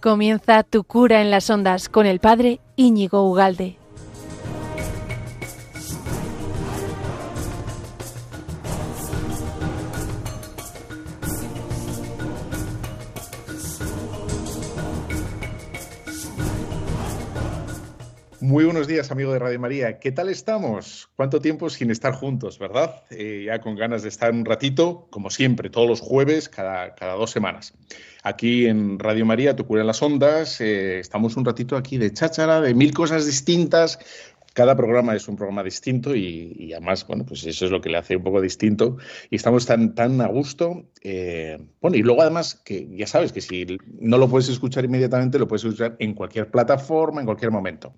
Comienza tu cura en las ondas con el padre Íñigo Ugalde. Buenos días, amigo de Radio María. ¿Qué tal estamos? ¿Cuánto tiempo sin estar juntos, verdad? Eh, ya con ganas de estar un ratito, como siempre, todos los jueves, cada, cada dos semanas. Aquí en Radio María, Tu Cura en las Ondas, eh, estamos un ratito aquí de cháchara, de mil cosas distintas, cada programa es un programa distinto y, además, bueno, pues eso es lo que le hace un poco distinto y estamos tan, tan a gusto. Eh, bueno, y luego además que ya sabes que si no lo puedes escuchar inmediatamente, lo puedes escuchar en cualquier plataforma, en cualquier momento.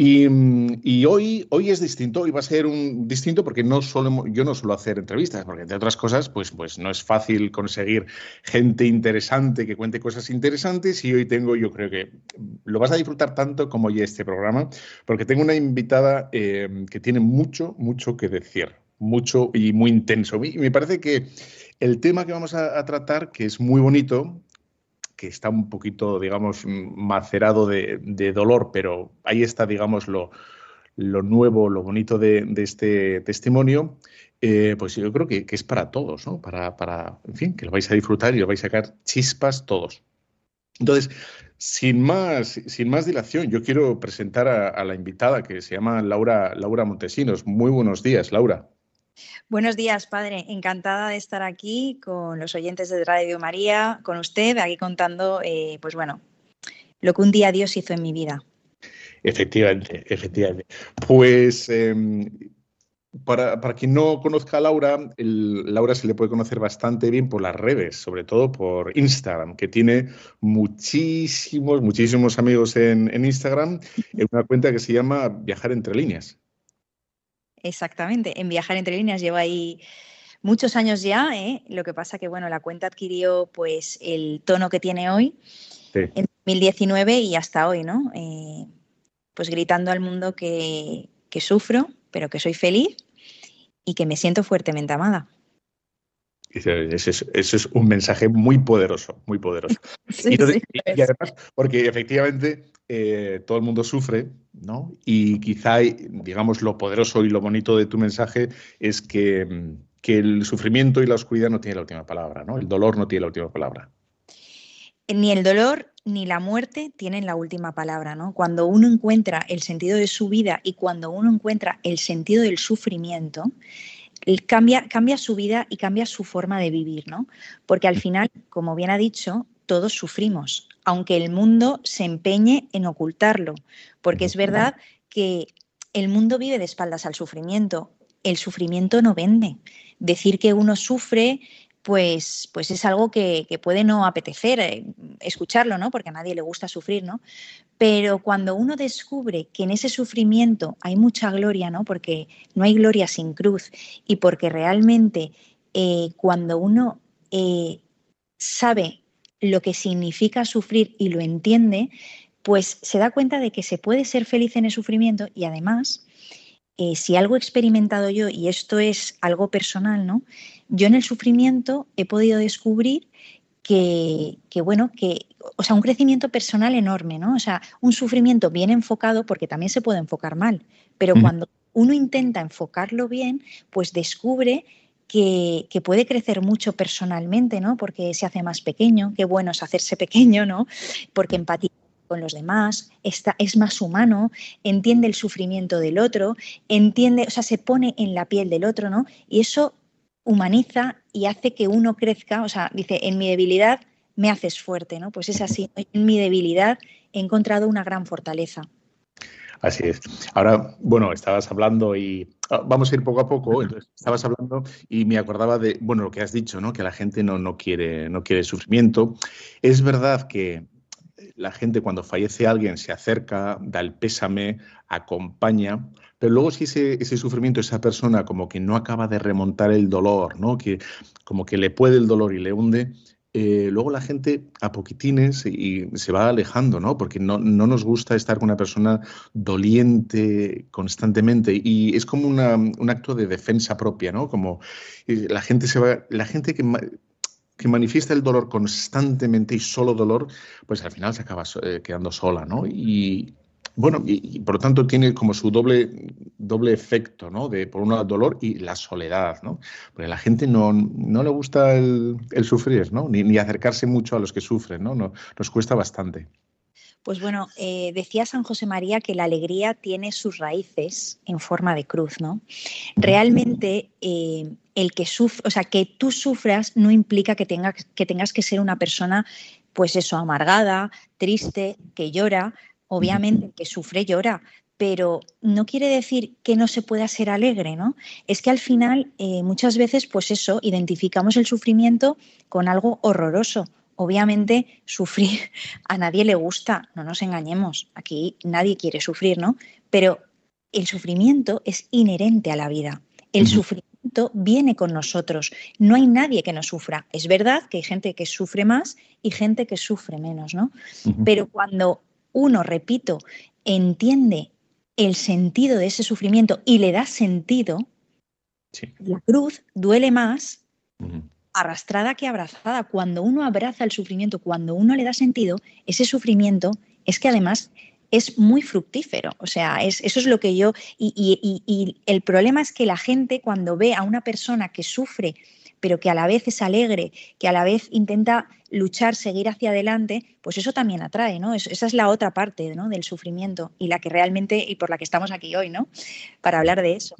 Y, hoy, hoy es distinto, hoy va a ser un distinto porque no solo, yo no suelo hacer entrevistas, porque entre otras cosas, pues, pues no es fácil conseguir gente interesante que cuente cosas interesantes y hoy tengo, yo creo que lo vas a disfrutar tanto como ya este programa, porque tengo una invitada eh, que tiene mucho, mucho que decir, mucho y muy intenso. Y me parece que el tema que vamos a tratar, que es muy bonito, que está un poquito, digamos, macerado de, dolor, pero ahí está, digamos, lo, nuevo, lo bonito de, este testimonio, eh, pues yo creo que, es para todos, ¿no? Para, para, en fin, que lo vais a disfrutar y lo vais a sacar chispas todos. Entonces, sin más, sin más dilación, yo quiero presentar a, a, la invitada que se llama Laura, Laura Montesinos. Muy buenos días, Laura. Buenos días, padre. Encantada de estar aquí con los oyentes de Radio María, con usted, aquí contando, eh, pues bueno, lo que un día Dios hizo en mi vida. Efectivamente, efectivamente. Pues em, para, quien no conozca a Laura, Laura se le puede conocer bastante bien por las redes, sobre todo por Instagram, que tiene muchísimos, muchísimos amigos en, en Instagram, en una cuenta que se llama Viajar entre líneas. Exactamente, en Viajar entre líneas llevo ahí muchos años ya, ¿eh? lo que pasa que bueno, la cuenta adquirió pues el tono que tiene hoy en 2019 y hasta hoy, ¿no? Eh, pues gritando al mundo que, sufro, pero que soy feliz y que me siento fuertemente amada. Eso es, un mensaje muy poderoso, muy poderoso. y, además, porque efectivamente eh, todo el mundo sufre, ¿no? Y quizá, digamos, lo poderoso y lo bonito de tu mensaje es que, el sufrimiento y la oscuridad no tienen la última palabra, ¿no? El dolor no tiene la última palabra. Ni el dolor ni la muerte tienen la última palabra, ¿no? Cuando uno encuentra el sentido de su vida y cuando uno encuentra el sentido del sufrimiento, cambia, cambia su vida y cambia su forma de vivir, ¿no? Porque al final, como bien ha dicho, todos sufrimos, aunque el mundo se empeñe en ocultarlo, porque es verdad que el mundo vive de espaldas al sufrimiento. El sufrimiento no vende. Decir que uno sufre, pues, pues es algo que, puede no apetecer eh, escucharlo, ¿no? Porque a nadie le gusta sufrir, ¿no? Pero cuando uno descubre que en ese sufrimiento hay mucha gloria, ¿no? Porque no hay gloria sin cruz y porque realmente eh, cuando uno eh, sabe lo que significa sufrir y lo entiende, pues se da cuenta de que se puede ser feliz en el sufrimiento y además, eh, si algo he experimentado yo, y esto es algo personal, ¿no? Yo en el sufrimiento he podido descubrir que, bueno, que, o sea, un crecimiento personal enorme, ¿no? O sea, un sufrimiento bien enfocado, porque también se puede enfocar mal, pero cuando uno intenta enfocarlo bien, pues descubre que, puede crecer mucho personalmente, ¿no? Porque se hace más pequeño, qué bueno es hacerse pequeño, ¿no? Porque empatiza con los demás, está, es más humano, entiende el sufrimiento del otro, entiende, o sea, se pone en la piel del otro, ¿no? Y eso humaniza y hace que uno crezca, o sea, dice, en mi debilidad me haces fuerte, ¿no? Pues es así, en mi debilidad he encontrado una gran fortaleza. Así es. Ahora, bueno, estabas hablando y ah, vamos a ir poco a poco. Entonces, estabas hablando y me acordaba de, bueno, lo que has dicho, ¿no? Que la gente no, no, quiere, no quiere sufrimiento. Es verdad que la gente cuando fallece alguien se acerca, da el pésame, acompaña, pero luego si ese, ese sufrimiento, esa persona como que no acaba de remontar el dolor, ¿no? Que como que le puede el dolor y le hunde, eh, luego la gente a poquitines y se va alejando, ¿no? Porque no, nos gusta estar con una persona doliente constantemente y es como un acto de defensa propia, ¿no? Como eh, la gente se va, la gente que que manifiesta el dolor constantemente y solo dolor, pues al final se acaba eh, quedando sola, ¿no? Y bueno, y, por lo tanto tiene como su doble, doble efecto, ¿no? De por un lado el dolor y la soledad, ¿no? Porque a la gente no, no le gusta el, sufrir, ¿no? Ni, acercarse mucho a los que sufren, ¿no? Nos cuesta bastante. Pues bueno, eh, decía San José María que la alegría tiene sus raíces en forma de cruz, ¿no? Realmente eh, el que sufre, o sea, que tú sufras no implica que, que tengas que ser una persona, pues eso, amargada, triste, que llora. Obviamente el que sufre llora, pero no quiere decir que no se pueda ser alegre, ¿no? Es que al final eh, muchas veces, pues eso, identificamos el sufrimiento con algo horroroso. Obviamente, sufrir a nadie le gusta, no nos engañemos, aquí nadie quiere sufrir, ¿no? Pero el sufrimiento es inherente a la vida. El sufrimiento viene con nosotros. No hay nadie que no sufra. Es verdad que hay gente que sufre más y gente que sufre menos, ¿no? Pero cuando uno, repito, entiende el sentido de ese sufrimiento y le da sentido, la cruz duele más arrastrada que abrazada. Cuando uno abraza el sufrimiento, cuando uno le da sentido, ese sufrimiento es que además es muy fructífero. O sea, es, eso es lo que yo... Y, el problema es que la gente cuando ve a una persona que sufre, pero que a la vez es alegre, que a la vez intenta luchar, seguir hacia adelante, pues eso también atrae, ¿no? esa es la otra parte ¿no? del sufrimiento y la que realmente, y por la que estamos aquí hoy, ¿no? Para hablar de eso.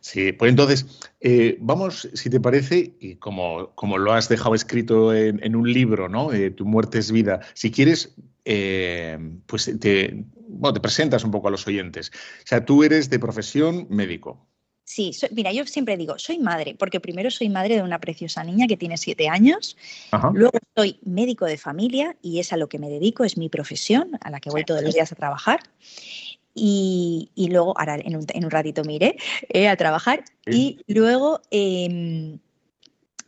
Sí, pues entonces, eh, vamos, si te parece, y como, como lo has dejado escrito en, un libro, ¿no? Tu muerte es vida, si quieres, eh, pues te, te presentas un poco a los oyentes. O sea, tú eres de profesión médico. Sí, mira, yo siempre digo, soy madre, porque primero soy madre de una preciosa niña que tiene siete años, luego soy médico de familia y es a lo que me dedico, es mi profesión, a la que voy todos los días a trabajar. Y, luego, ahora en un, ratito me iré eh, a trabajar, y luego... Em,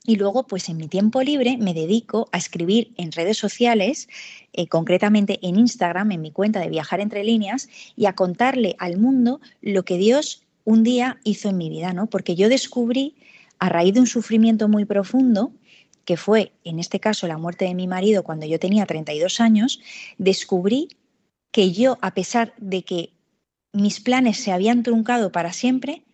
y luego, pues en mi tiempo libre me dedico a escribir en redes sociales, eh, concretamente en Instagram, en mi cuenta de Viajar entre líneas, y a contarle al mundo lo que Dios un día hizo en mi vida, ¿no? Porque yo descubrí, a raíz de un sufrimiento muy profundo, que fue, en este caso, la muerte de mi marido cuando yo tenía 32 años, descubrí que yo, a pesar de que mis planes se habían truncado para siempre,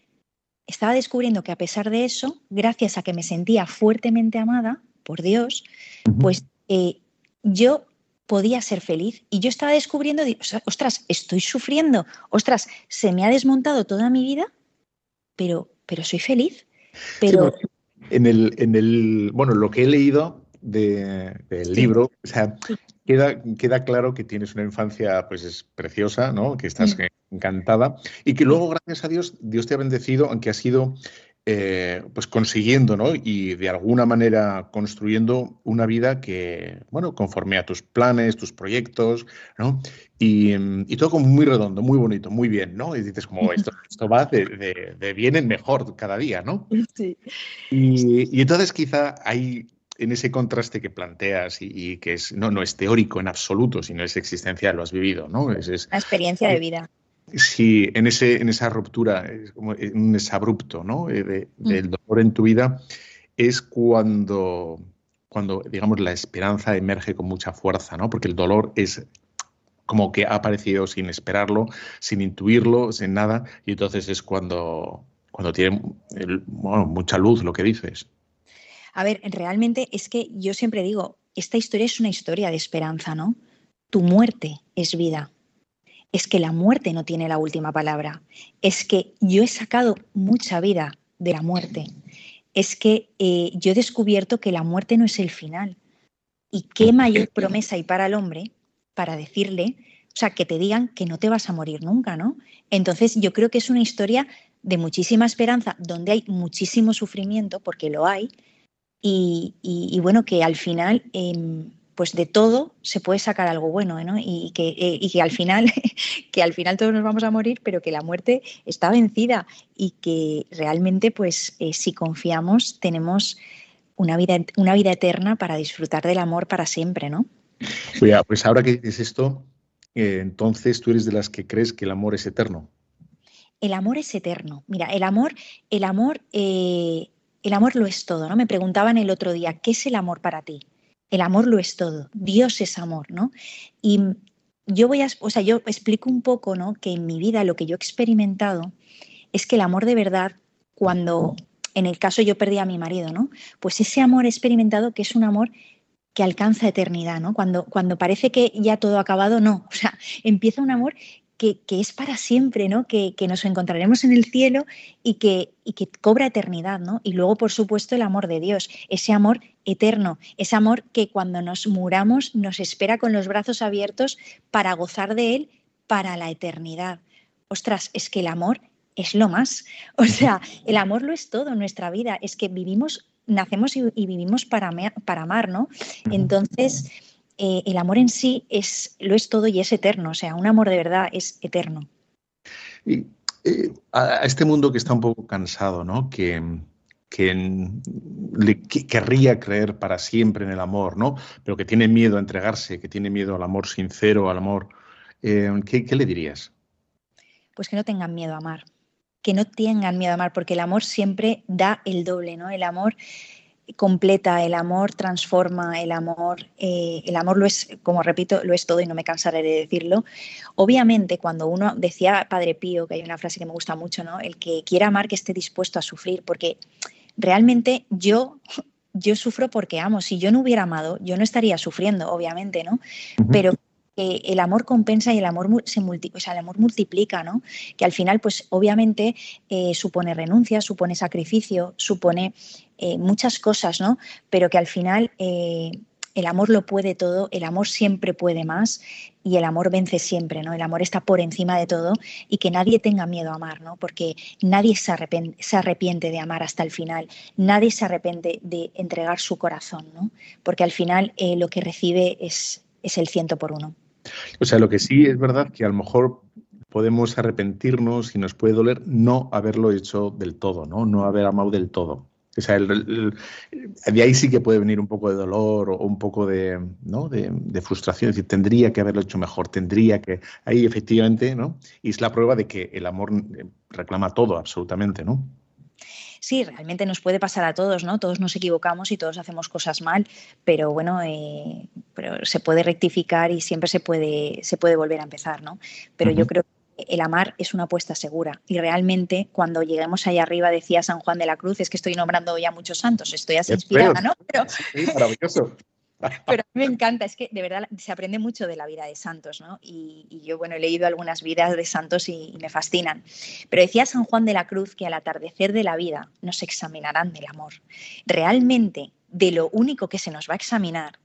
estaba descubriendo que a pesar de eso, gracias a que me sentía fuertemente amada por Dios, pues eh, yo podía ser feliz. Y yo estaba descubriendo, ostras, estoy sufriendo, ostras, se me ha desmontado toda mi vida, pero, pero soy feliz. Pero... en, el, en el, bueno, lo que he leído del libro, o sea, queda, queda claro que tienes una infancia pues es preciosa, ¿no? Que estás encantada y que luego, gracias a Dios, Dios te ha bendecido, aunque ha sido eh, pues consiguiendo, ¿no? Y de alguna manera construyendo una vida que, bueno, conforme a tus planes, tus proyectos, ¿no? Y, todo como muy redondo, muy bonito, muy bien, ¿no? Y dices como esto, esto va de, de, bien en mejor cada día, ¿no? Sí. Y, entonces quizá hay en ese contraste que planteas y, que es, no, no es teórico en absoluto, sino es existencial, lo has vivido, ¿no? Es, es la experiencia de vida. Sí, en, ese, en esa ruptura, es como un desabrupto ¿no? Eh, del dolor en tu vida, es cuando, cuando, digamos, la esperanza emerge con mucha fuerza, ¿no? Porque el dolor es como que ha aparecido sin esperarlo, sin intuirlo, sin nada, y entonces es cuando, cuando tiene mucha luz lo que dices. A ver, realmente es que yo siempre digo, esta historia es una historia de esperanza, ¿no? Tu muerte es vida es que la muerte no tiene la última palabra, es que yo he sacado mucha vida de la muerte, es que eh, yo he descubierto que la muerte no es el final. ¿Y qué mayor promesa hay para el hombre para decirle, o sea, que te digan que no te vas a morir nunca, ¿no? Entonces yo creo que es una historia de muchísima esperanza, donde hay muchísimo sufrimiento, porque lo hay, y, bueno, que al final em, pues de todo se puede sacar algo bueno, ¿no? Y que, eh, y que al final, que al final todos nos vamos a morir, pero que la muerte está vencida y que realmente, pues, eh, si confiamos, tenemos una vida, una vida eterna para disfrutar del amor para siempre, ¿no? pues ahora que dices esto, eh, entonces tú eres de las que crees que el amor es eterno. El amor es eterno. Mira, el amor, el amor el amor lo es todo, ¿no? Me preguntaban el otro día, ¿qué es el amor para ti? El amor lo es todo, Dios es amor, ¿no? Y yo voy a, o sea, yo explico un poco, ¿no? Que en mi vida lo que yo he experimentado es que el amor de verdad, cuando en el caso yo perdí a mi marido, ¿no? Pues ese amor experimentado que es un amor que alcanza eternidad, ¿no? Cuando, cuando parece que ya todo ha acabado, no. O sea, empieza un amor que, es para siempre, ¿no? Que, nos encontraremos en el cielo y que, y que cobra eternidad, ¿no? Y luego, por supuesto, el amor de Dios, ese amor eterno, ese amor que cuando nos muramos nos espera con los brazos abiertos para gozar de él para la eternidad. Ostras, es que el amor es lo más. O sea, el amor lo es todo en nuestra vida. Es que vivimos, nacemos y, vivimos para, para amar, ¿no? Entonces eh, el amor en sí es, lo es todo y es eterno, o sea, un amor de verdad es eterno. Y eh, a este mundo que está un poco cansado, ¿no? Que, le querría creer para siempre en el amor, ¿no? Pero que tiene miedo a entregarse, que tiene miedo al amor sincero, al amor. Eh, ¿qué, ¿Qué le dirías? Pues que no tengan miedo a amar, que no tengan miedo a amar, porque el amor siempre da el doble, ¿no? El amor completa, el amor transforma, el amor, eh, el amor lo es, como repito, lo es todo y no me cansaré de decirlo. Obviamente, cuando uno decía Padre Pío, que hay una frase que me gusta mucho, ¿no? El que quiera amar que esté dispuesto a sufrir, porque realmente yo yo sufro porque amo. Si yo no hubiera amado, yo no estaría sufriendo, obviamente, ¿no? Pero el amor compensa y el amor se o sea, el amor multiplica, ¿no? Que al final, pues obviamente eh, supone renuncia, supone sacrificio, supone eh, muchas cosas, ¿no? Pero que al final eh, el amor lo puede todo, el amor siempre puede más y el amor vence siempre, ¿no? El amor está por encima de todo y que nadie tenga miedo a amar, ¿no? Porque nadie se arrepiente, de amar hasta el final, nadie se arrepiente de entregar su corazón, ¿no? Porque al final lo que recibe es el ciento por uno. O sea, lo que sí es verdad que a lo mejor podemos arrepentirnos y nos puede doler no haberlo hecho del todo, ¿no? No haber amado del todo. O sea, de ahí sí que puede venir un poco de dolor o un poco de, ¿no? de, frustración. Es decir, tendría que haberlo hecho mejor, tendría que. Ahí efectivamente, ¿no? Y es la prueba de que el amor reclama todo, absolutamente, ¿no? Sí, realmente nos puede pasar a todos, ¿no? Todos nos equivocamos y todos hacemos cosas mal, pero bueno, eh, pero se puede rectificar y siempre se puede, se puede volver a empezar, ¿no? Pero yo creo que el amar es una apuesta segura y realmente cuando lleguemos allá arriba, decía San Juan de la Cruz, es que estoy nombrando ya muchos santos, estoy así inspirada, ¿no? sí, maravilloso. Pero a mí me encanta, es que de verdad se aprende mucho de la vida de santos, ¿no? Y, yo, bueno, he leído algunas vidas de santos y, me fascinan. Pero decía San Juan de la Cruz que al atardecer de la vida nos examinarán del amor. Realmente, de lo único que se nos va a examinar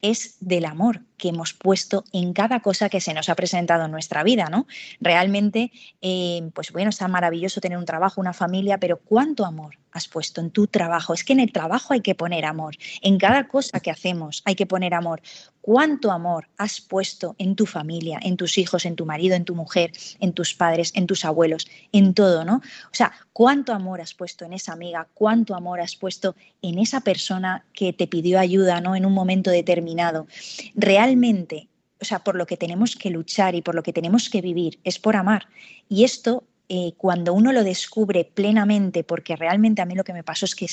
es del amor que hemos puesto en cada cosa que se nos ha presentado en nuestra vida, ¿no? Realmente, eh, pues bueno, está maravilloso tener un trabajo, una familia, pero ¿cuánto amor has puesto en tu trabajo? Es que en el trabajo hay que poner amor, en cada cosa que hacemos hay que poner amor. ¿Cuánto amor has puesto en tu familia, en tus hijos, en tu marido, en tu mujer, en tus padres, en tus abuelos, en todo, ¿no? O sea, ¿cuánto amor has puesto en esa amiga? ¿Cuánto amor has puesto en esa persona que te pidió ayuda, ¿no? En un momento determinado. Realmente, o sea, por lo que tenemos que luchar y por lo que tenemos que vivir es por amar. Y esto eh, cuando uno lo descubre plenamente, porque realmente a mí lo que me pasó es que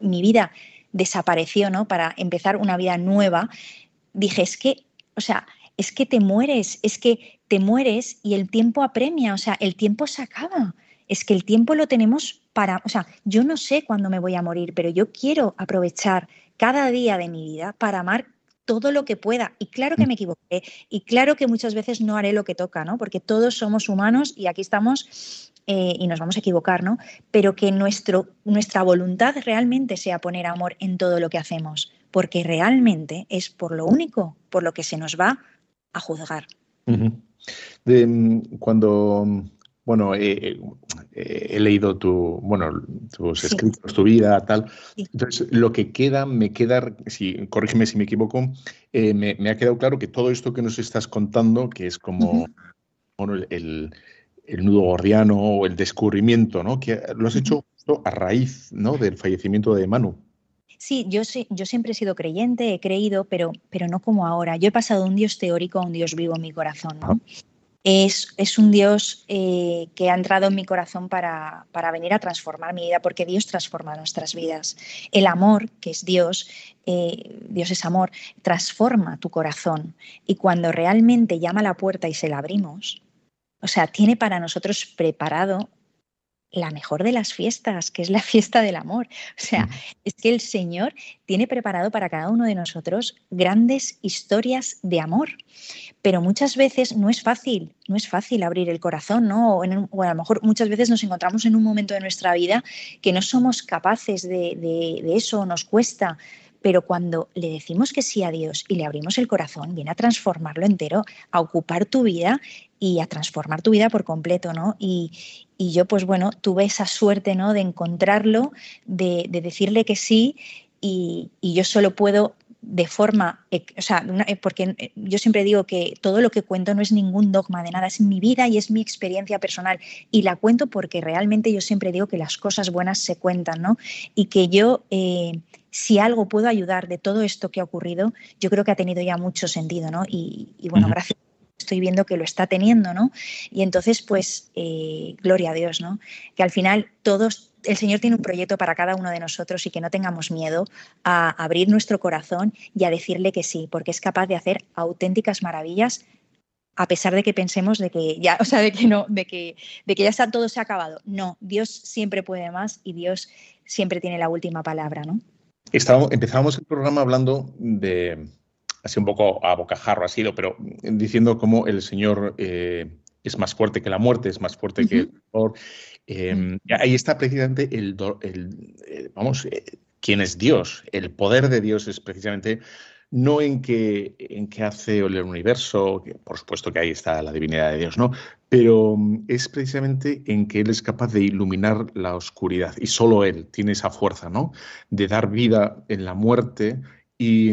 mi vida desapareció, ¿no? Para empezar una vida nueva, dije, es que, o sea, es que te mueres, es que te mueres y el tiempo apremia, o sea, el tiempo se acaba. Es que el tiempo lo tenemos para, o sea, yo no sé cuándo me voy a morir, pero yo quiero aprovechar cada día de mi vida para amar todo lo que pueda. Y claro que me equivoqué, y claro que muchas veces no haré lo que toca, ¿no? Porque todos somos humanos y aquí estamos eh, y nos vamos a equivocar, ¿no? Pero que nuestro, nuestra voluntad realmente sea poner amor en todo lo que hacemos, porque realmente es por lo único por lo que se nos va a juzgar. Mm, cuando, bueno, he leído tu, bueno, tus escritos, tu vida, tal. Entonces, lo que queda, me queda, si, corrígeme si me equivoco, eh, me, ha quedado claro que todo esto que nos estás contando, que es como el, el nudo gordiano o el descubrimiento, ¿no? Que lo has hecho a raíz ¿no? del fallecimiento de Manu. Sí, yo, yo siempre he sido creyente, he creído, pero, pero no como ahora. Yo he pasado de un Dios teórico a un Dios vivo en mi corazón. ¿no? Es, un Dios eh, que ha entrado en mi corazón para, venir a transformar mi vida, porque Dios transforma nuestras vidas. El amor, que es Dios, eh, Dios es amor, transforma tu corazón. Y cuando realmente llama a la puerta y se la abrimos, o sea, tiene para nosotros preparado la mejor de las fiestas, que es la fiesta del amor. O sea, es que el Señor tiene preparado para cada uno de nosotros grandes historias de amor. Pero muchas veces no es fácil, no es fácil abrir el corazón, ¿no? O, a lo mejor muchas veces nos encontramos en un momento de nuestra vida que no somos capaces de, de eso, nos cuesta pero cuando le decimos que sí a Dios y le abrimos el corazón, viene a transformarlo entero, a ocupar tu vida y a transformar tu vida por completo, ¿no? Y, yo, pues bueno, tuve esa suerte, ¿no? De encontrarlo, de, decirle que sí y, yo solo puedo de forma, o sea, porque yo siempre digo que todo lo que cuento no es ningún dogma de nada, es mi vida y es mi experiencia personal. Y la cuento porque realmente yo siempre digo que las cosas buenas se cuentan, ¿no? Y que yo... Eh, si algo puedo ayudar de todo esto que ha ocurrido, yo creo que ha tenido ya mucho sentido, ¿no? Y, bueno, gracias estoy viendo que lo está teniendo, ¿no? Y entonces, pues, eh, gloria a Dios, ¿no? Que al final todos, el Señor tiene un proyecto para cada uno de nosotros y que no tengamos miedo a abrir nuestro corazón y a decirle que sí, porque es capaz de hacer auténticas maravillas a pesar de que pensemos de que ya, o sea, de que no, de que, de que ya está todo se ha acabado. No, Dios siempre puede más y Dios siempre tiene la última palabra, ¿no? empezábamos el programa hablando de, así un poco a bocajarro ha sido, pero diciendo cómo el Señor eh, es más fuerte que la muerte, es más fuerte que el dolor. Em, ahí está precisamente el, el, vamos, eh, quién es Dios. El poder de Dios es precisamente no en qué en qué hace el universo, por supuesto que ahí está la divinidad de Dios, ¿no? Pero mm, es precisamente en que Él es capaz de iluminar la oscuridad y solo Él tiene esa fuerza, ¿no? De dar vida en la muerte y,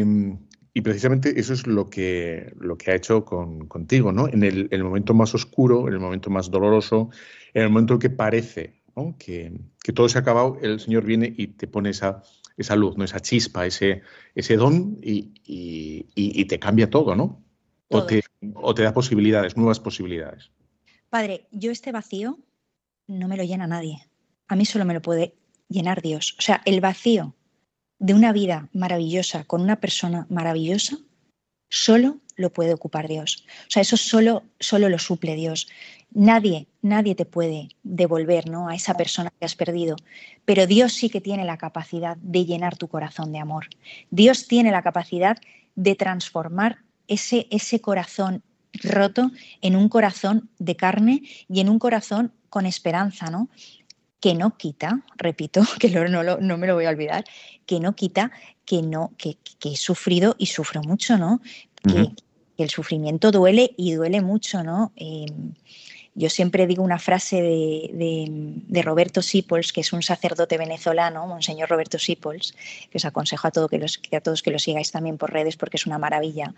mm, precisamente eso es lo que, lo que ha hecho con, contigo, ¿no? En el, momento más oscuro, en el momento más doloroso, en el momento en que parece que, que todo se ha acabado, el Señor viene y te pone esa esa luz, ¿no? esa chispa, ese, ese don y, te cambia todo, ¿no? O, te, o te da posibilidades, nuevas posibilidades. Padre, yo este vacío no me lo llena nadie. A mí solo me lo puede llenar Dios. O sea, el vacío de una vida maravillosa con una persona maravillosa, solo lo puede ocupar Dios. O sea, eso solo, solo lo suple Dios. Nadie, nadie te puede devolver ¿no? a esa persona que has perdido, pero Dios sí que tiene la capacidad de llenar tu corazón de amor. Dios tiene la capacidad de transformar ese, ese corazón roto en un corazón de carne y en un corazón con esperanza, ¿no? Que no quita, repito, que no, no, me lo voy a olvidar, que no quita que no, que, he sufrido y sufro mucho, ¿no? Que, el sufrimiento duele y duele mucho, ¿no? Em, yo siempre digo una frase de, Roberto Sipols, que es un sacerdote venezolano, Monseñor Roberto Sipols, que os aconsejo a, todo que, los, a todos que lo sigáis también por redes porque es una maravilla.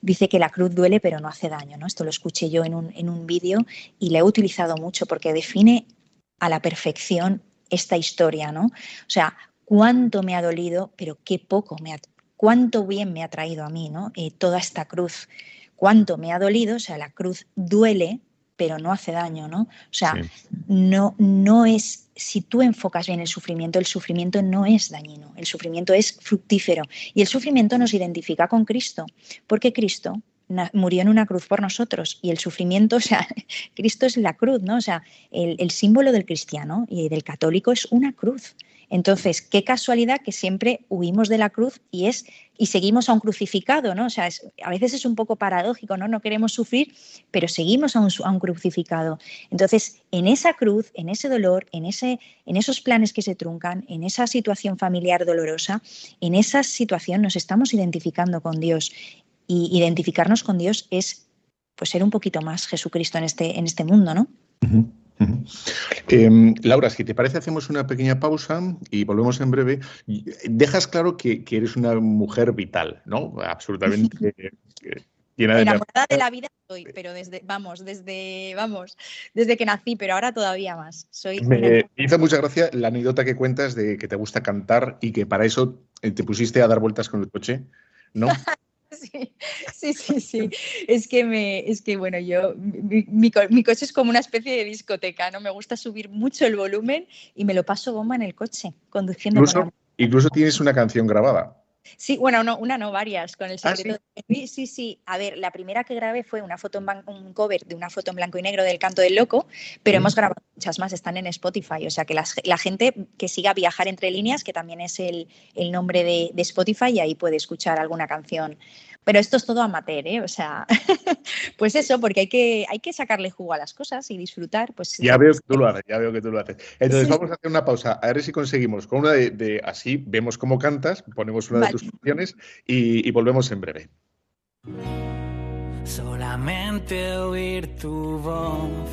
Dice que la cruz duele pero no hace daño. ¿no? Esto lo escuché yo en un, en un vídeo y le he utilizado mucho porque define a la perfección esta historia. ¿no? O sea, cuánto me ha dolido, pero qué poco me ha, cuánto bien me ha traído a mí ¿no? Eh, toda esta cruz. Cuánto me ha dolido, o sea, la cruz duele, pero no hace daño, ¿no? O sea, no, no es, si tú enfocas bien el sufrimiento, el sufrimiento no es dañino, el sufrimiento es fructífero y el sufrimiento nos identifica con Cristo, porque Cristo murió en una cruz por nosotros y el sufrimiento, o sea, Cristo es la cruz, ¿no? O sea, el, símbolo del cristiano y del católico es una cruz. Entonces, qué casualidad que siempre huimos de la cruz y es y seguimos a un crucificado, ¿no? O sea, a veces es un poco paradójico, ¿no? No queremos sufrir, pero seguimos a un, crucificado. Entonces, en esa cruz, en ese dolor, en, ese, en esos planes que se truncan, en esa situación familiar dolorosa, en esa situación nos estamos identificando con Dios. Y identificarnos con Dios es pues ser un poquito más Jesucristo en este, en este mundo, ¿no? Em, Laura, si te parece, hacemos una pequeña pausa y volvemos en breve. Dejas claro que, eres una mujer vital, ¿no? Absolutamente. Eh, llena de Enamorada de la vida soy, pero desde, vamos, desde, vamos, desde que nací, pero ahora todavía más. Soy me hizo mucha gracia la anécdota que cuentas de que te gusta cantar y que para eso eh, te pusiste a dar vueltas con el coche, ¿no? Sí, sí, sí, Es que me, es que bueno, yo, mi, coche es como una especie de discoteca, ¿no? Me gusta subir mucho el volumen y me lo paso bomba en el coche, conduciendo. Incluso, incluso tienes una canción grabada. Sí, bueno, no, una no, varias, con el ah, secreto ¿sí? sí, sí. A ver, la primera que grabé fue una foto en un cover de una foto en blanco y negro del Canto del Loco, pero hemos grabado muchas más, están en Spotify. O sea que la, gente que siga Viajar entre líneas, que también es el, nombre de, de, Spotify, y ahí puede escuchar alguna canción pero esto es todo amateur, ¿eh? O sea, pues eso, porque hay que, hay que sacarle jugo a las cosas y disfrutar. Pues, ya veo que tú lo haces, ya veo que tú lo haces. Entonces vamos a hacer una pausa, a ver si conseguimos con una de, así, vemos cómo cantas, ponemos una de tus canciones y, y volvemos en breve. Solamente oír tu voz,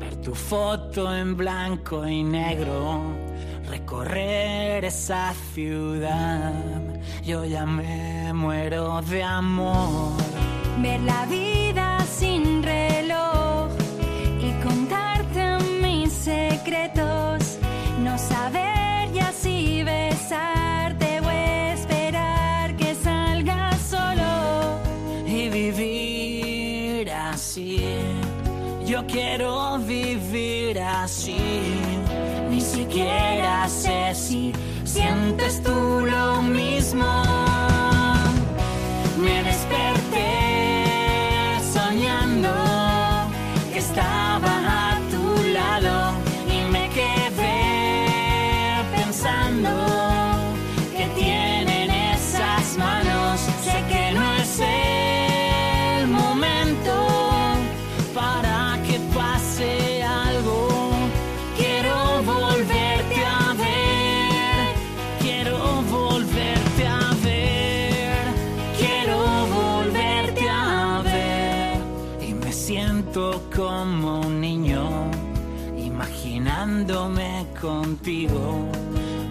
ver tu foto en blanco y negro recorrer esa ciudad. Yo ya me muero de amor. Ver la vida sin reloj y contarte mis secretos. Quiero vivir así ni siquiera sé si sientes tú lo mismo. Como un niño, imaginándome contigo,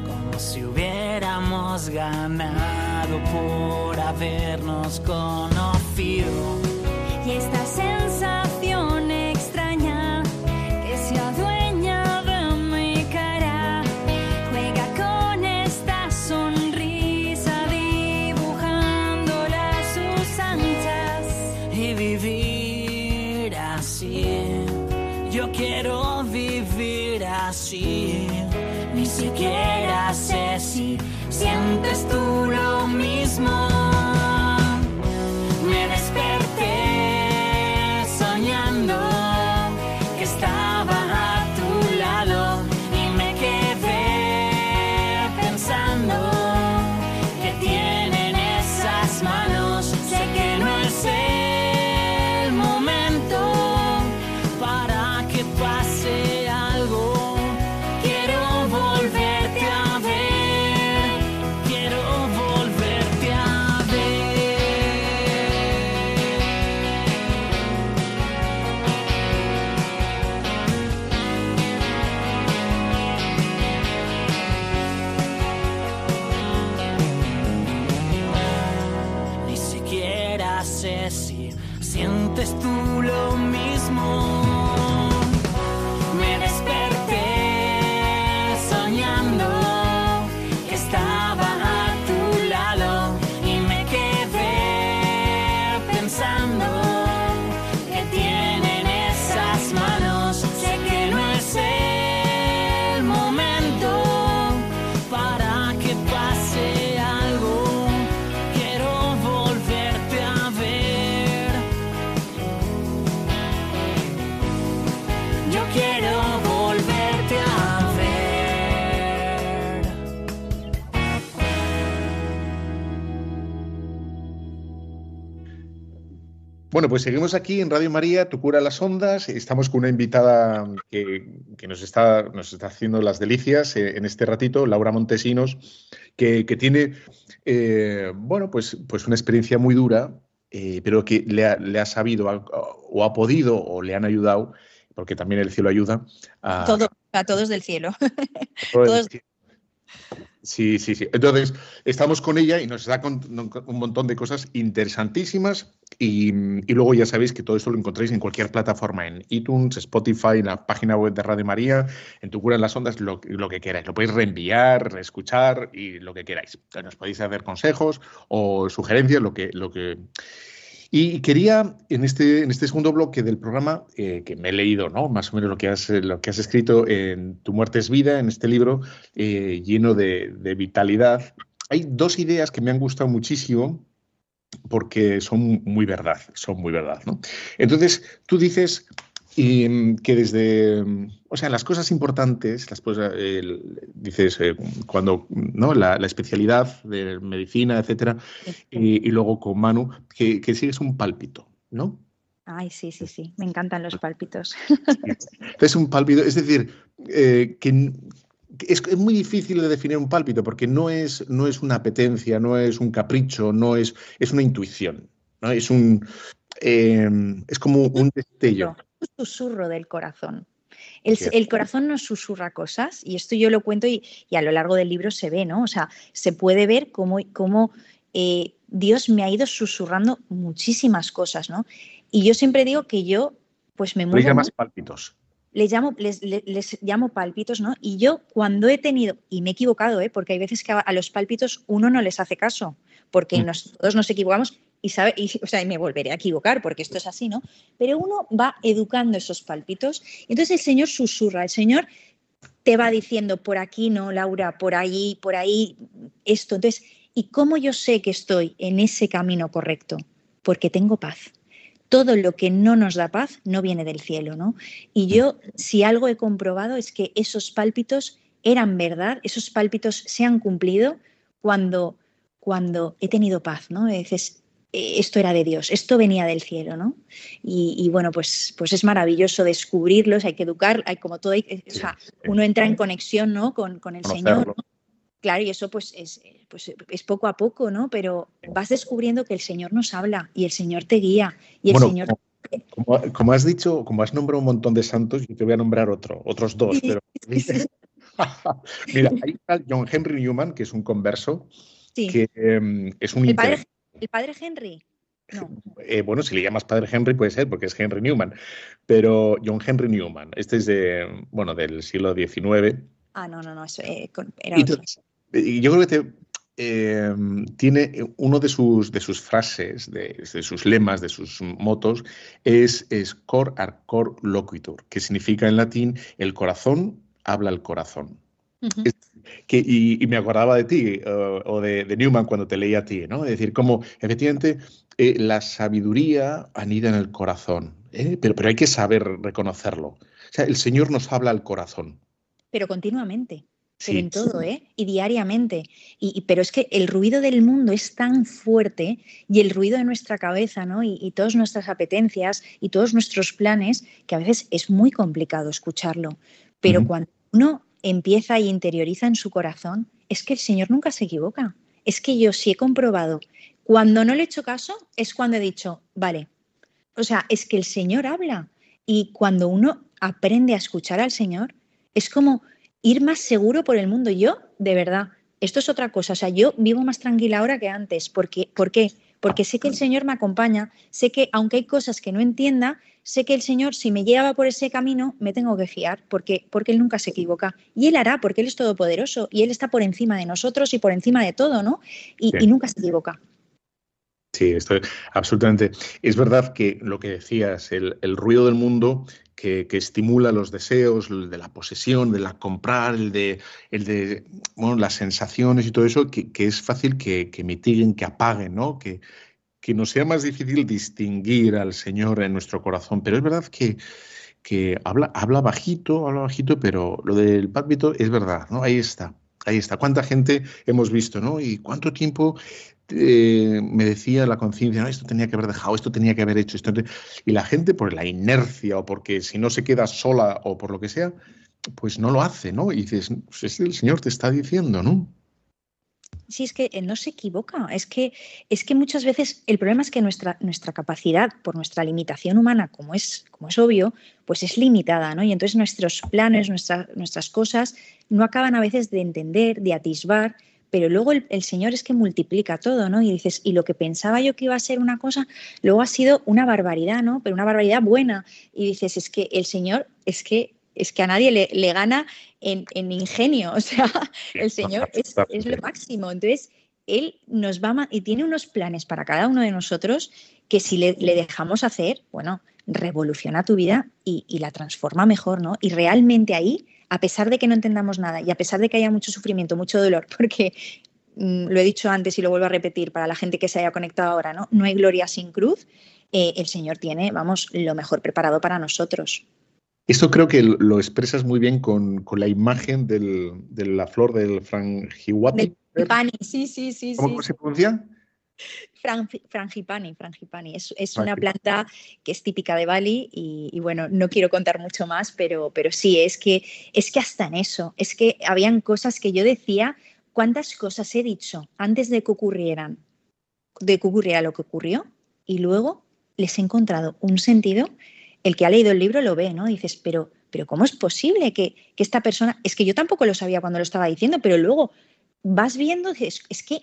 como si hubiéramos ganado por habernos conocido. Y esta sensación Sé si sientes tú lo mismo. Bueno, pues seguimos aquí en Radio María, Tu cura las ondas. Estamos con una invitada que, que nos, está, nos está haciendo las delicias eh, en este ratito, Laura Montesinos, que, que tiene, eh, bueno, pues, pues una experiencia muy dura, eh, pero que le ha, le ha sabido o ha podido o le han ayudado, porque también el cielo ayuda, a, Todo, a todos del cielo. todos- Sí, sí, sí. Entonces, estamos con ella y nos da un montón de cosas interesantísimas. Y, luego ya sabéis que todo esto lo encontráis en cualquier plataforma, en iTunes, Spotify, en la página web de Radio María, en Tu Cura en las Ondas, lo, lo que queráis. Lo podéis reenviar, reescuchar y lo que queráis. Nos podéis hacer consejos o sugerencias, lo que, lo que, y quería, en este, en este segundo bloque del programa, eh, que me he leído, ¿no? Más o menos lo que has, lo que has escrito en Tu muerte es vida, en este libro eh, lleno de, de vitalidad. Hay dos ideas que me han gustado muchísimo porque son muy verdad, son muy verdad, ¿no? Entonces, tú dices y, que desde, o sea, las cosas importantes, las cosas, eh, dices, eh, cuando, ¿no? La, la, especialidad de medicina, etcétera, y, y luego con Manu, que, que sigues un pálpito, ¿no? Ay, sí, sí, sí, me encantan los pálpitos. Es un pálpito, es decir, eh, que es, es, muy difícil de definir un pálpito porque no es, no es una apetencia, no es un capricho, no es, es una intuición, ¿no? Es un, eh, es como un destello. Un susurro del corazón. El, el, corazón nos susurra cosas y esto yo lo cuento y, y, a lo largo del libro se ve, ¿no? O sea, se puede ver cómo, cómo eh, Dios me ha ido susurrando muchísimas cosas, ¿no? Y yo siempre digo que yo, pues me muevo. Le llamas pálpitos. Les llamo, les, les, les, llamo pálpitos, ¿no? Y yo cuando he tenido, y me he equivocado, ¿eh? porque hay veces que a, a los pálpitos uno no les hace caso, porque mm. nos, todos nos equivocamos y y, o sea, y me volveré a equivocar porque esto es así, ¿no? Pero uno va educando esos pálpitos y entonces el Señor susurra, el Señor te va diciendo por aquí no, Laura, por ahí, por ahí, esto. Entonces, ¿y cómo yo sé que estoy en ese camino correcto? Porque tengo paz. Todo lo que no nos da paz no viene del cielo, ¿no? Y yo, si algo he comprobado es que esos pálpitos eran verdad, esos pálpitos se han cumplido cuando, cuando he tenido paz, ¿no? Dices, esto era de Dios, esto venía del cielo, ¿no? Y, y, bueno, pues, pues es maravilloso descubrirlos, hay que educar, hay como todo, hay, o sea, uno entra en conexión, ¿no? Con, con el Señor. ¿no? Claro, y eso pues es, pues es poco a poco, ¿no? Pero vas descubriendo que el Señor nos habla y el Señor te guía y el bueno, Señor... Como, como, como, has dicho, como has nombrado un montón de santos, yo te voy a nombrar otro, otros dos, pero... Mira, hay John Henry Newman, que es un converso, sí. que eh, es un... ¿El padre, ¿El padre Henry? No. Eh, bueno, si le llamas padre Henry puede ser, porque es Henry Newman, pero John Henry Newman, este es de, bueno, del siglo XIX. Ah, no, no, no, eso, eh, era y, y yo creo que te, eh, tiene uno de sus, de sus frases, de, de, sus lemas, de sus motos, es, es cor ar cor loquitur, que significa en latín el corazón habla al corazón. Uh -huh. es, que, y, y, me acordaba de ti uh, o de, de, Newman cuando te leía a ti, ¿no? Es decir, como efectivamente eh, la sabiduría anida en el corazón, ¿eh? pero, pero hay que saber reconocerlo. O sea, el Señor nos habla al corazón. Pero continuamente pero sí. en todo, ¿eh? Y diariamente. Y, y, pero es que el ruido del mundo es tan fuerte y el ruido de nuestra cabeza, ¿no? Y, y, todas nuestras apetencias y todos nuestros planes, que a veces es muy complicado escucharlo. Pero uh -huh. cuando uno empieza y interioriza en su corazón, es que el Señor nunca se equivoca. Es que yo sí he comprobado. Cuando no le he hecho caso, es cuando he dicho, vale. O sea, es que el Señor habla. Y cuando uno aprende a escuchar al Señor, es como ir más seguro por el mundo. Yo, de verdad, esto es otra cosa. O sea, yo vivo más tranquila ahora que antes. Porque, ¿Por qué? Porque sé que el Señor me acompaña, sé que aunque hay cosas que no entienda, sé que el Señor, si me lleva por ese camino, me tengo que fiar, porque, porque Él nunca se equivoca. Y Él hará, porque Él es todopoderoso y Él está por encima de nosotros y por encima de todo, ¿no? Y, nunca se equivoca. Sí, estoy absolutamente. Es verdad que lo que decías, el, el ruido del mundo que, que, estimula los deseos, el de la posesión, de la comprar, el de, el de bueno, las sensaciones y todo eso, que, que es fácil que, que, mitiguen, que apaguen, ¿no? Que, que nos sea más difícil distinguir al Señor en nuestro corazón. Pero es verdad que, que habla, habla bajito, habla bajito, pero lo del pálpito es verdad, ¿no? Ahí está. Ahí está. ¿Cuánta gente hemos visto, no? Y cuánto tiempo eh, me decía la conciencia, no, esto tenía que haber dejado, esto tenía que haber hecho, esto. Y la gente, por la inercia o porque si no se queda sola o por lo que sea, pues no lo hace, ¿no? Y dices, pues es el Señor te está diciendo, ¿no? Sí, es que él no se equivoca. Es que, es que muchas veces el problema es que nuestra, nuestra capacidad, por nuestra limitación humana, como es, como es obvio, pues es limitada, ¿no? Y entonces nuestros planes, nuestra- nuestras cosas, no acaban a veces de entender, de atisbar, pero luego el, el Señor es que multiplica todo, ¿no? Y dices, y lo que pensaba yo que iba a ser una cosa, luego ha sido una barbaridad, ¿no? Pero una barbaridad buena. Y dices, es que el Señor, es que, es que a nadie le, le gana en, en ingenio, o sea, el Señor es, es lo máximo. Entonces, Él nos va y tiene unos planes para cada uno de nosotros que si le, le dejamos hacer, bueno, revoluciona tu vida y, y la transforma mejor, ¿no? Y realmente ahí, a pesar de que no entendamos nada y a pesar de que haya mucho sufrimiento, mucho dolor, porque mm, lo he dicho antes y lo vuelvo a repetir para la gente que se haya conectado ahora, ¿no? No hay gloria sin cruz. eh, el Señor tiene, vamos, lo mejor preparado para nosotros. Esto creo que lo expresas muy bien con, con la imagen del- de la flor del frangihuati. Del Pani, sí, sí, sí, ¿Cómo sí. se pronuncia? Frangi- Frangipani, frangipani. Es, es Frangipani. una planta que es típica de Bali y, y bueno, no quiero contar mucho más, pero, pero sí, es que, es que hasta en eso, es que habían cosas que yo decía, ¿cuántas cosas he dicho antes de que ocurrieran, de que ocurriera lo que ocurrió? Y luego les he encontrado un sentido, el que ha leído el libro lo ve, ¿no? Dices, pero, pero ¿cómo es posible que, que esta persona, es que yo tampoco lo sabía cuando lo estaba diciendo, pero luego vas viendo, dices, es que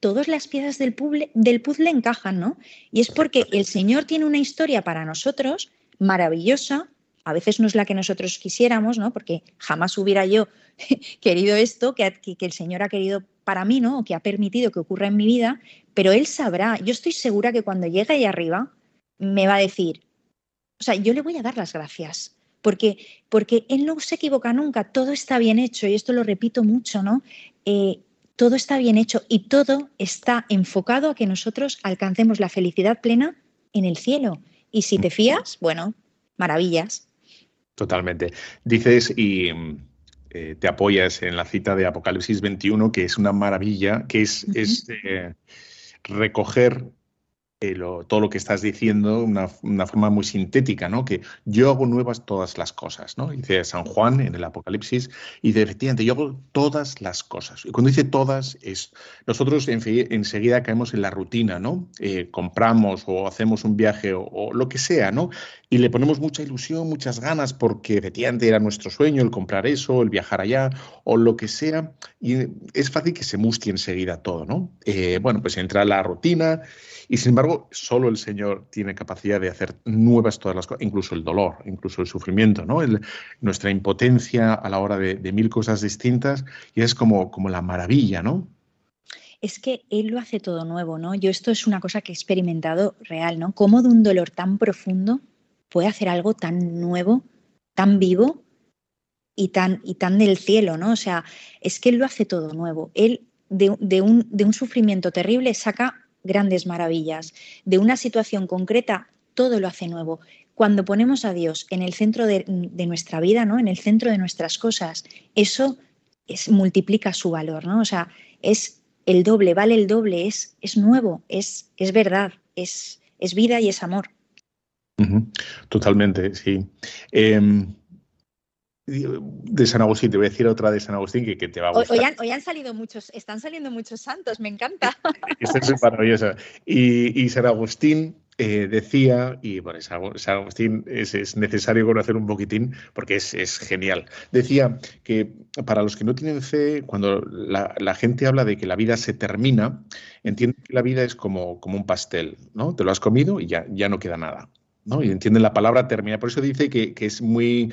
todas las piezas del puzzle, del puzzle encajan, ¿no? Y es porque el Señor tiene una historia para nosotros maravillosa, a veces no es la que nosotros quisiéramos, ¿no? Porque jamás hubiera yo querido esto que, que el Señor ha querido para mí, ¿no? O que ha permitido que ocurra en mi vida, pero Él sabrá, yo estoy segura que cuando llegue ahí arriba me va a decir, o sea, yo le voy a dar las gracias, porque, porque Él no se equivoca nunca, todo está bien hecho, y esto lo repito mucho, ¿no? Eh, todo está bien hecho y todo está enfocado a que nosotros alcancemos la felicidad plena en el cielo. Y si te fías, bueno, maravillas. Totalmente. Dices y eh, te apoyas en la cita de Apocalipsis 21, que es una maravilla, que es, es eh, recoger eh, lo- todo lo que estás diciendo una, forma muy sintética, ¿no? Que yo hago nuevas todas las cosas, ¿no? Dice San Juan en el Apocalipsis, y dice, efectivamente, yo hago todas las cosas. Y cuando dice todas, es nosotros enseguida caemos en la rutina, ¿no? Eh, compramos o hacemos un viaje o, o lo que sea, ¿no? Y le ponemos mucha ilusión, muchas ganas, porque efectivamente era nuestro sueño el comprar eso, el viajar allá o lo que sea. Y es fácil que se mustie enseguida todo, ¿no? Eh, bueno, pues entra la rutina y sin embargo, solo el Señor tiene capacidad de hacer nuevas todas las cosas, incluso el dolor, incluso el sufrimiento, nuestra impotencia a la hora de, mil cosas distintas y es como, como la maravilla, ¿no? Es que Él lo hace todo nuevo, ¿no? Yo esto es una cosa que he experimentado real, ¿no? Cómo de un dolor tan profundo puede hacer algo tan nuevo, tan vivo y tan, del cielo. O sea, es que Él lo hace todo nuevo. Él de un sufrimiento terrible saca grandes maravillas. De una situación concreta, todo lo hace nuevo. Cuando ponemos a Dios en el centro de, nuestra vida, ¿no? En el centro de nuestras cosas, eso es, multiplica su valor, ¿no? O sea, es el doble, vale el doble, es, es nuevo, es, es verdad, es, es vida y es amor. Totalmente, sí. Em, de San Agustín, te voy a decir otra de San Agustín que, que te va a gustar. hoy han, hoy han salido muchos, están saliendo muchos santos, me encanta. Esta es maravillosa. Y, y San Agustín eh, decía, y bueno, San Agustín es, es necesario conocer un poquitín porque es, es genial. Decía que para los que no tienen fe, cuando la, la gente habla de que la vida se termina, entiende que la vida es como, como un pastel, ¿no? Te lo has comido y ya, ya no queda nada, ¿no? Y entienden la palabra terminar. Por eso dice que, que es muy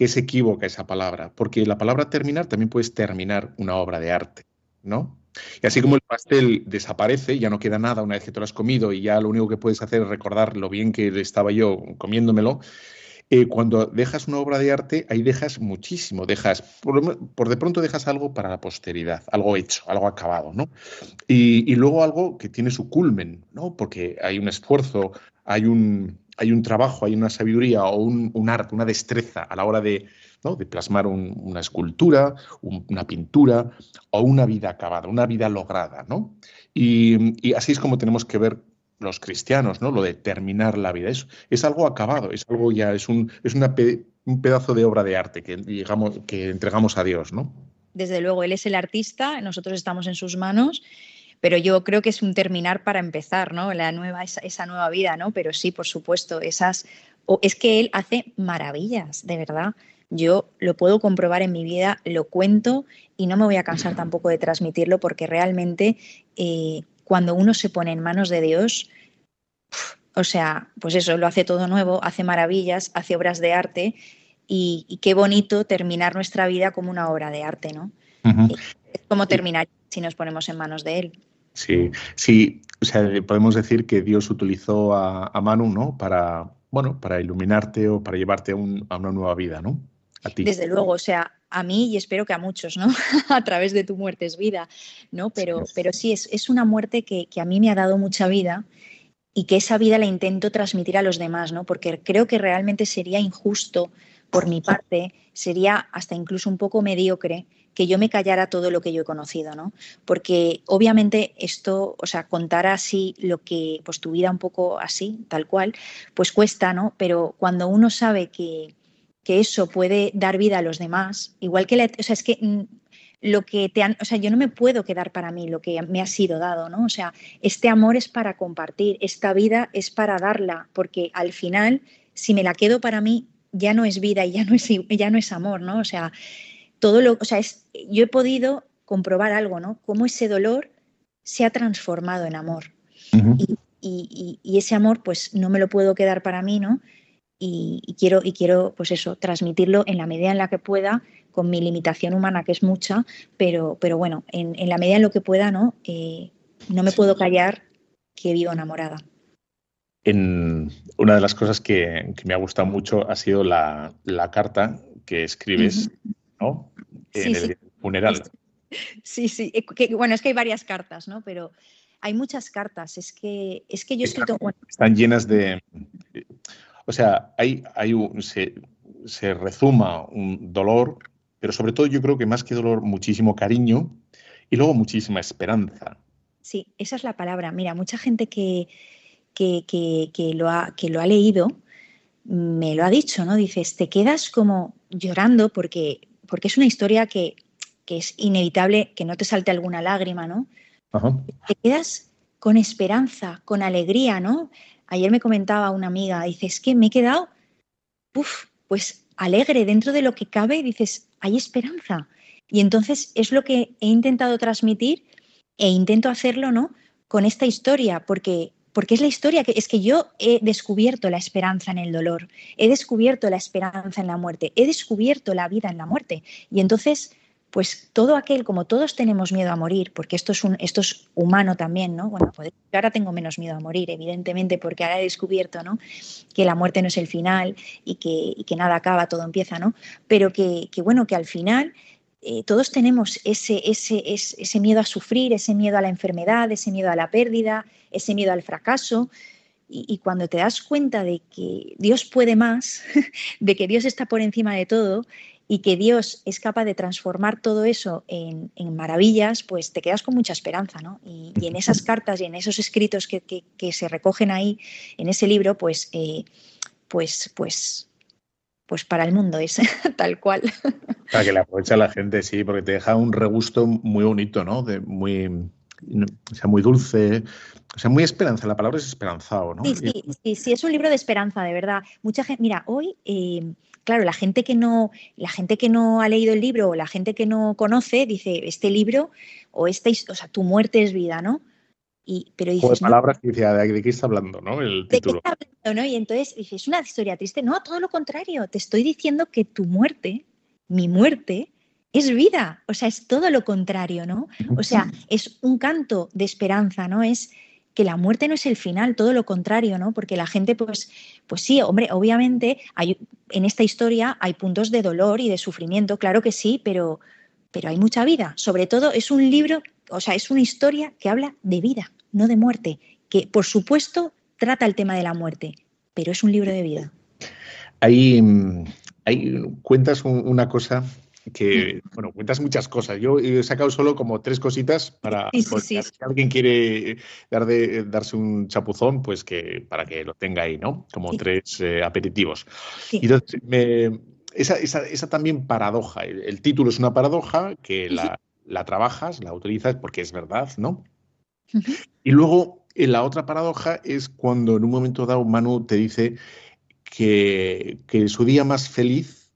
que es equívoca esa palabra, porque la palabra terminar también puedes terminar una obra de arte, ¿no? Y así como el pastel desaparece, ya no queda nada una vez que te lo has comido y ya lo único que puedes hacer es recordar lo bien que estaba yo comiéndomelo, eh, cuando dejas una obra de arte, ahí dejas muchísimo, dejas, por, de pronto dejas algo para la posteridad, algo hecho, algo acabado, ¿no? Y, y luego algo que tiene su culmen, ¿no? Porque hay un esfuerzo, hay un, hay un trabajo, hay una sabiduría o un, arte, una destreza a la hora de, ¿no? de plasmar un, una escultura, un, una pintura o una vida acabada, una vida lograda, ¿no? Y, así es como tenemos que ver los cristianos, ¿no? Lo de terminar la vida. Es, es algo acabado, es algo ya, es un, es un pedazo de obra de arte que, digamos, que entregamos a Dios, ¿no? desde luego, él es el artista, nosotros estamos en sus manos, pero yo creo que es un terminar para empezar, ¿no? La nueva, esa, esa nueva vida, ¿no? Pero sí, por supuesto, esas... o es que él hace maravillas, de verdad. Yo lo puedo comprobar en mi vida, lo cuento y no me voy a cansar tampoco de transmitirlo porque realmente eh, cuando uno se pone en manos de Dios, pf, o sea, pues eso, lo hace todo nuevo, hace maravillas, hace obras de arte y, y qué bonito terminar nuestra vida como una obra de arte, ¿no? Ujú. Es como terminar si nos ponemos en manos de Él. Sí, sí, o sea, podemos decir que Dios utilizó a, a Manu, ¿no? Para, bueno, para iluminarte o para llevarte a, un- a una nueva vida, ¿no? A ti. Desde luego, o sea, a mí y espero que a muchos, ¿no? a través de tu muerte es vida, ¿no? Pero, Sí. pero sí, es, es una muerte que, que a mí me ha dado mucha vida y que esa vida la intento transmitir a los demás, ¿no? Porque creo que realmente sería injusto por mi parte, sería hasta incluso un poco mediocre que yo me callara todo lo que yo he conocido, ¿no? Porque obviamente esto, o sea, contar así lo que, pues tu vida un poco así, tal cual, pues cuesta, ¿no? Pero cuando uno sabe que, que eso puede dar vida a los demás, igual que, la, o sea, es que mm, lo que te han, o sea, yo no me puedo quedar para mí lo que me ha sido dado, ¿no? O sea, este amor es para compartir, esta vida es para darla, porque al final, si me la quedo para mí, ya no es vida y ya no es, ya no es amor, ¿no? O sea, todo lo, o sea, es, yo he podido comprobar algo, ¿no? Cómo ese dolor se ha transformado en amor. Y, y- y ese amor, pues no me lo puedo quedar para mí, ¿no? Y, y quiero, y quiero, pues eso, transmitirlo en la medida en la que pueda, con mi limitación humana, que es mucha, pero, pero bueno, en, en la medida en lo que pueda, ¿no? Eh, no me puedo callar que vivo enamorada. En, una de las cosas que, que me ha gustado mucho ha sido la, la carta que escribes, ¿no? En Sí, el sí. funeral. Sí, sí, que- bueno, es que hay varias cartas, ¿no? Pero hay muchas cartas. Es que, es que yo he escrito, bueno, Están llenas de. O sea, hay, hay un, se, se rezuma un dolor, pero sobre todo yo creo que más que dolor, muchísimo cariño y luego muchísima esperanza. Sí, esa es la palabra. Mira, mucha gente que, que, que- que lo, ha, que lo ha leído me lo ha dicho, ¿no? Dices, te quedas como llorando porque, porque es una historia que, que es inevitable que no te salte alguna lágrima, ¿no? Ajá. Te quedas con esperanza, con alegría, ¿no? Ayer me comentaba una amiga, dice, es que me he quedado, pues alegre dentro de lo que cabe, dices, hay esperanza. Y entonces es lo que he intentado transmitir e intento hacerlo, ¿no? Con esta historia, porque, porque es la historia que es que yo he descubierto la esperanza en el dolor, he descubierto la esperanza en la muerte, he descubierto la vida en la muerte. Y entonces, pues todo aquel, como todos tenemos miedo a morir, porque esto es, un, esto es humano también, ¿no? Bueno, ahora tengo menos miedo a morir, evidentemente, porque ahora he descubierto, ¿no? Que la muerte no es el final y que, que nada acaba, todo empieza, ¿no? Pero que, que bueno, que al final eh, todos tenemos ese, miedo a sufrir, ese miedo a la enfermedad, ese miedo a la pérdida, ese miedo al fracaso. Y, cuando te das cuenta de que Dios puede más, de que Dios está por encima de todo y que Dios es capaz de transformar todo eso en, maravillas, pues te quedas con mucha esperanza, ¿no? Y, en esas cartas y en esos escritos que se recogen ahí, en ese libro, pues, eh, pues, pues, pues para el mundo es tal cual. Para que le aproveche a la gente, sí, porque te deja un regusto muy bonito, ¿no? De muy, o sea, muy dulce, o sea, muy esperanza. La palabra es esperanzado, ¿no? Sí, sí, sí, sí, es un libro de esperanza, de verdad. Mucha gente, mira, hoy, eh, claro, la gente que no, la gente que no ha leído el libro o la gente que no conoce, dice, este libro o esta, o sea, tu muerte es vida, ¿no? Y, pero dices, no, palabras que dice, ¿de qué está hablando, no? El ¿de qué título. está hablando, no? Y entonces dices, es una historia triste. No, todo lo contrario, te estoy diciendo que tu muerte, mi muerte, es vida. O sea, es todo lo contrario, ¿no? O sea, es un canto de esperanza, ¿no? Es que la muerte no es el final, todo lo contrario, ¿no? Porque la gente, pues, pues sí, hombre, obviamente hay, en esta historia hay puntos de dolor y de sufrimiento, claro que sí, pero, pero hay mucha vida. Sobre todo es un libro, o sea, es una historia que habla de vida, no de muerte, que por supuesto trata el tema de la muerte, pero es un libro de vida. Ahí, mm, ahí cuentas un- una cosa que, bueno, cuentas muchas cosas. Yo he sacado solo como tres cositas para, Sí, sí, sí. si alguien quiere dar de, darse un chapuzón, pues que para que lo tenga ahí, ¿no? Como tres eh, aperitivos. Y entonces me, esa, esa, esa también paradoja. El, el título es una paradoja que la, la trabajas, la utilizas porque es verdad, ¿no? Y luego, eh, la otra paradoja es cuando en un momento dado Manu te dice que, que su día más feliz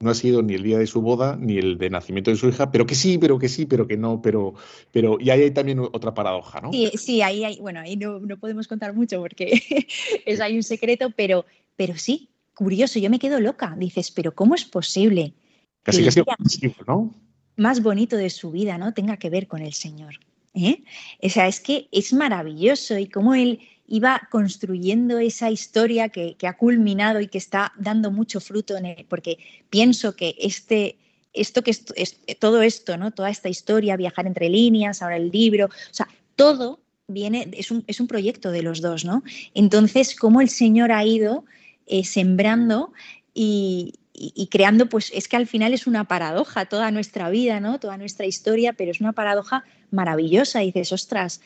no ha sido ni el día de su boda ni el de nacimiento de su hija, pero que sí, pero que sí, pero que no, pero, pero y ahí hay también otra paradoja, ¿no? Sí, sí, ahí hay, bueno, ahí no, no podemos contar mucho porque es ahí un secreto, pero, pero sí, curioso, yo me quedo loca. Dices, pero ¿cómo es posible Casi que positivo, ¿no? más bonito de su vida, ¿no? Tenga que ver con el Señor. ¿Eh? O sea, es que es maravilloso y cómo él iba construyendo esa historia que, ha culminado y que está dando mucho fruto en él, porque pienso que este, esto que es, es- todo esto, ¿no? Toda esta historia, viajar entre líneas, ahora el libro, o sea, todo viene, es un, es un proyecto de los dos, ¿no? Entonces, cómo el Señor ha ido eh, sembrando y, y- creando, pues es que al final es una paradoja toda nuestra vida, ¿no? Toda nuestra historia, pero es una paradoja maravillosa. Y dices, ostras,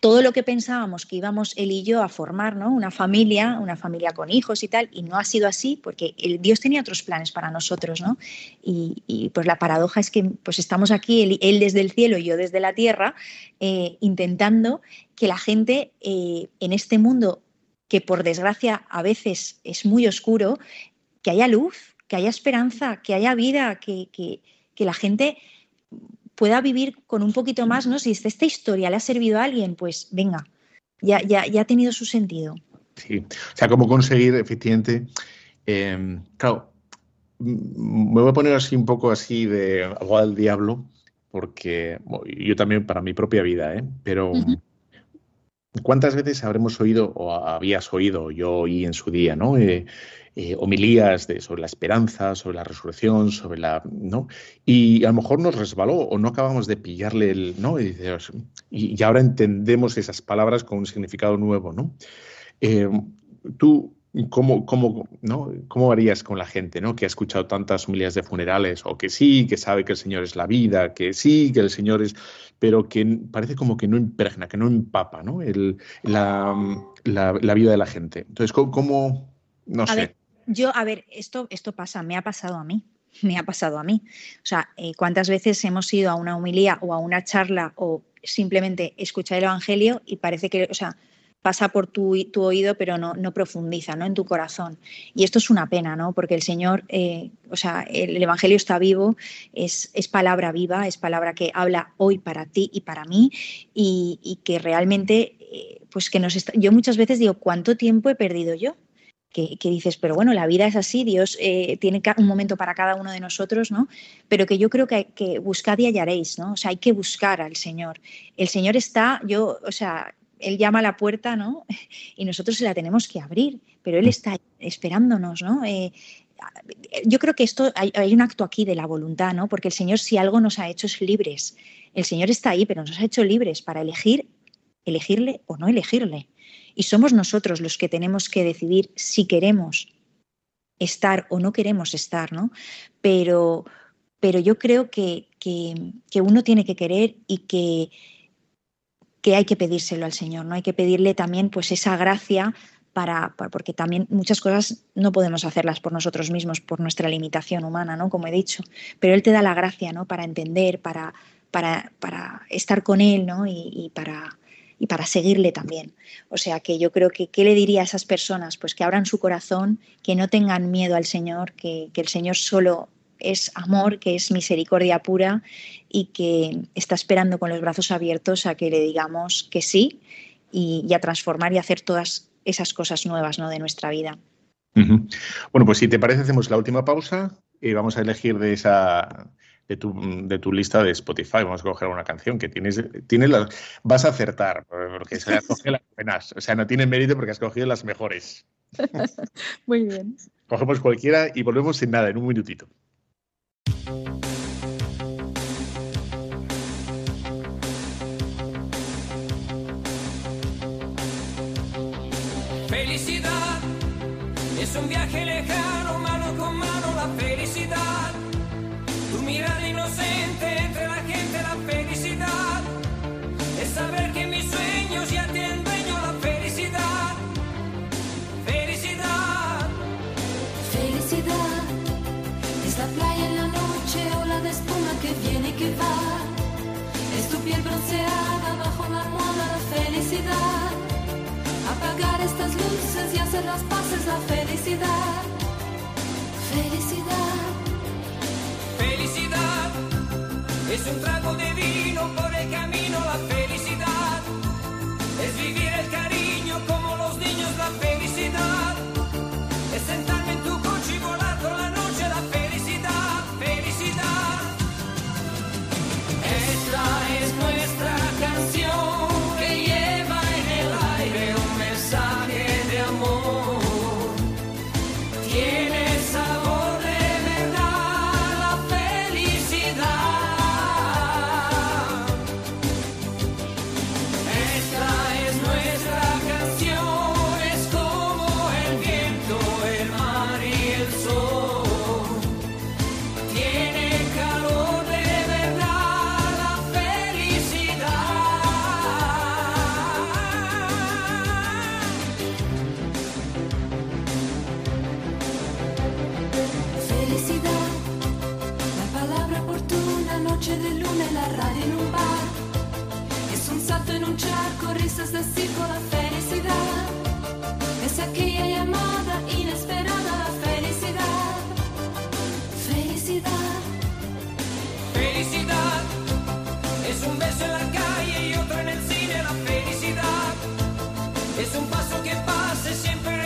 todo lo que pensábamos que íbamos él y yo a formar, ¿no? Una familia, una familia con hijos y tal, y no ha sido así porque el Dios tenía otros planes para nosotros, ¿no? Y, pues la paradoja es que pues estamos aquí, él, él desde el cielo y yo desde la tierra, eh, intentando que la gente eh, en este mundo que por desgracia a veces es muy oscuro, que haya luz, que haya esperanza, que haya vida, que, que, que la gente pueda vivir con un poquito más, ¿no? Si esta historia le ha servido a alguien, pues venga, ya, ya, ya ha tenido su sentido. Sí. O sea, cómo conseguir efectivamente. eh, claro, m- me voy a poner así un poco así de abogado del diablo, porque yo también para mi propia vida, ¿eh? Pero. ¿cuántas veces habremos oído o habías oído, yo oí en su día, ¿no? Eh, eh, homilías de, sobre la esperanza, sobre la resurrección, sobre la, ¿no? Y a lo mejor nos resbaló o no acabamos de pillarle el, ¿no? Y, ahora entendemos esas palabras con un significado nuevo, ¿no? Eh, tú, ¿cómo, cómo, ¿no? ¿cómo harías con la gente ¿no? que ha escuchado tantas homilías de funerales o que sí, que sabe que el Señor es la vida, que sí, que el Señor es, pero que parece como que no impregna, que no empapa ¿no? El, la, la, la vida de la gente? Entonces, ¿cómo, cómo- no A sé? ver, yo, a ver, esto, esto pasa, me ha pasado a mí, me ha pasado a mí. O sea, eh, ¿cuántas veces hemos ido a una humilía o a una charla o simplemente escuchar el Evangelio y parece que, o sea, pasa por tu, tu oído pero no, no profundiza ¿no? en tu corazón? Y esto es una pena, ¿no? Porque el Señor, eh, o sea, el, el Evangelio está vivo, es, es palabra viva, es palabra que habla hoy para ti y para mí y, y que realmente, eh, pues que nos está... Yo muchas veces digo, ¿cuánto tiempo he perdido yo? Que, que, dices, pero bueno, la vida es así, Dios eh, tiene un momento para cada uno de nosotros, ¿no? Pero que yo creo que, que buscad y hallaréis, ¿no? O sea, hay que buscar al Señor. El Señor está, yo, o sea, Él llama a la puerta, ¿no? Y nosotros se la tenemos que abrir, pero Él está esperándonos, ¿no? Eh, yo creo que esto hay, hay, un acto aquí de la voluntad, ¿no? Porque el Señor si algo nos ha hecho es libres. El Señor está ahí, pero nos ha hecho libres para elegir, elegirle o no elegirle. Y somos nosotros los que tenemos que decidir si queremos estar o no queremos estar, ¿no? Pero, pero yo creo que, que, que uno tiene que querer y que, que hay que pedírselo al Señor, ¿no? Hay que pedirle también pues esa gracia para, porque también muchas cosas no podemos hacerlas por nosotros mismos, por nuestra limitación humana, ¿no? Como he dicho. Pero Él te da la gracia, ¿no? Para entender, para, para, para estar con Él, ¿no? Y, y para y para seguirle también. O sea que yo creo que, ¿qué le diría a esas personas? Pues que abran su corazón, que no tengan miedo al Señor, que, que el Señor solo es amor, que es misericordia pura y que está esperando con los brazos abiertos a que le digamos que sí y, a transformar y hacer todas esas cosas nuevas ¿no? de nuestra vida. Bueno, pues si te parece, hacemos la última pausa y vamos a elegir de esa de tu, de tu lista de Spotify. Vamos a coger una canción que tienes, tienes las, vas a acertar, porque se has cogido las buenas. O sea, no tiene mérito porque has cogido las mejores. Muy bien. Cogemos cualquiera y volvemos sin nada, en un minutito. Felicidad es un viaje lejano, mano con mano, la felicidad mirada inocente entre la gente la felicidad. Es saber que mis sueños ya tienen dueño la felicidad. Felicidad. Felicidad. Es la playa en la noche ola de espuma que viene y que va. Es tu piel bronceada bajo la almohada la felicidad. Apagar estas luces y hacer las paces la felicidad. Felicidad. Es un trago de vino por el camino, la felicidad. Es vivir el cariño como risas de circo, la felicidad. Es aquella llamada inesperada, la felicidad. Felicidad, Felicidad es un beso en la calle y otro en el cine, la felicidad es un paso que pasa y siempre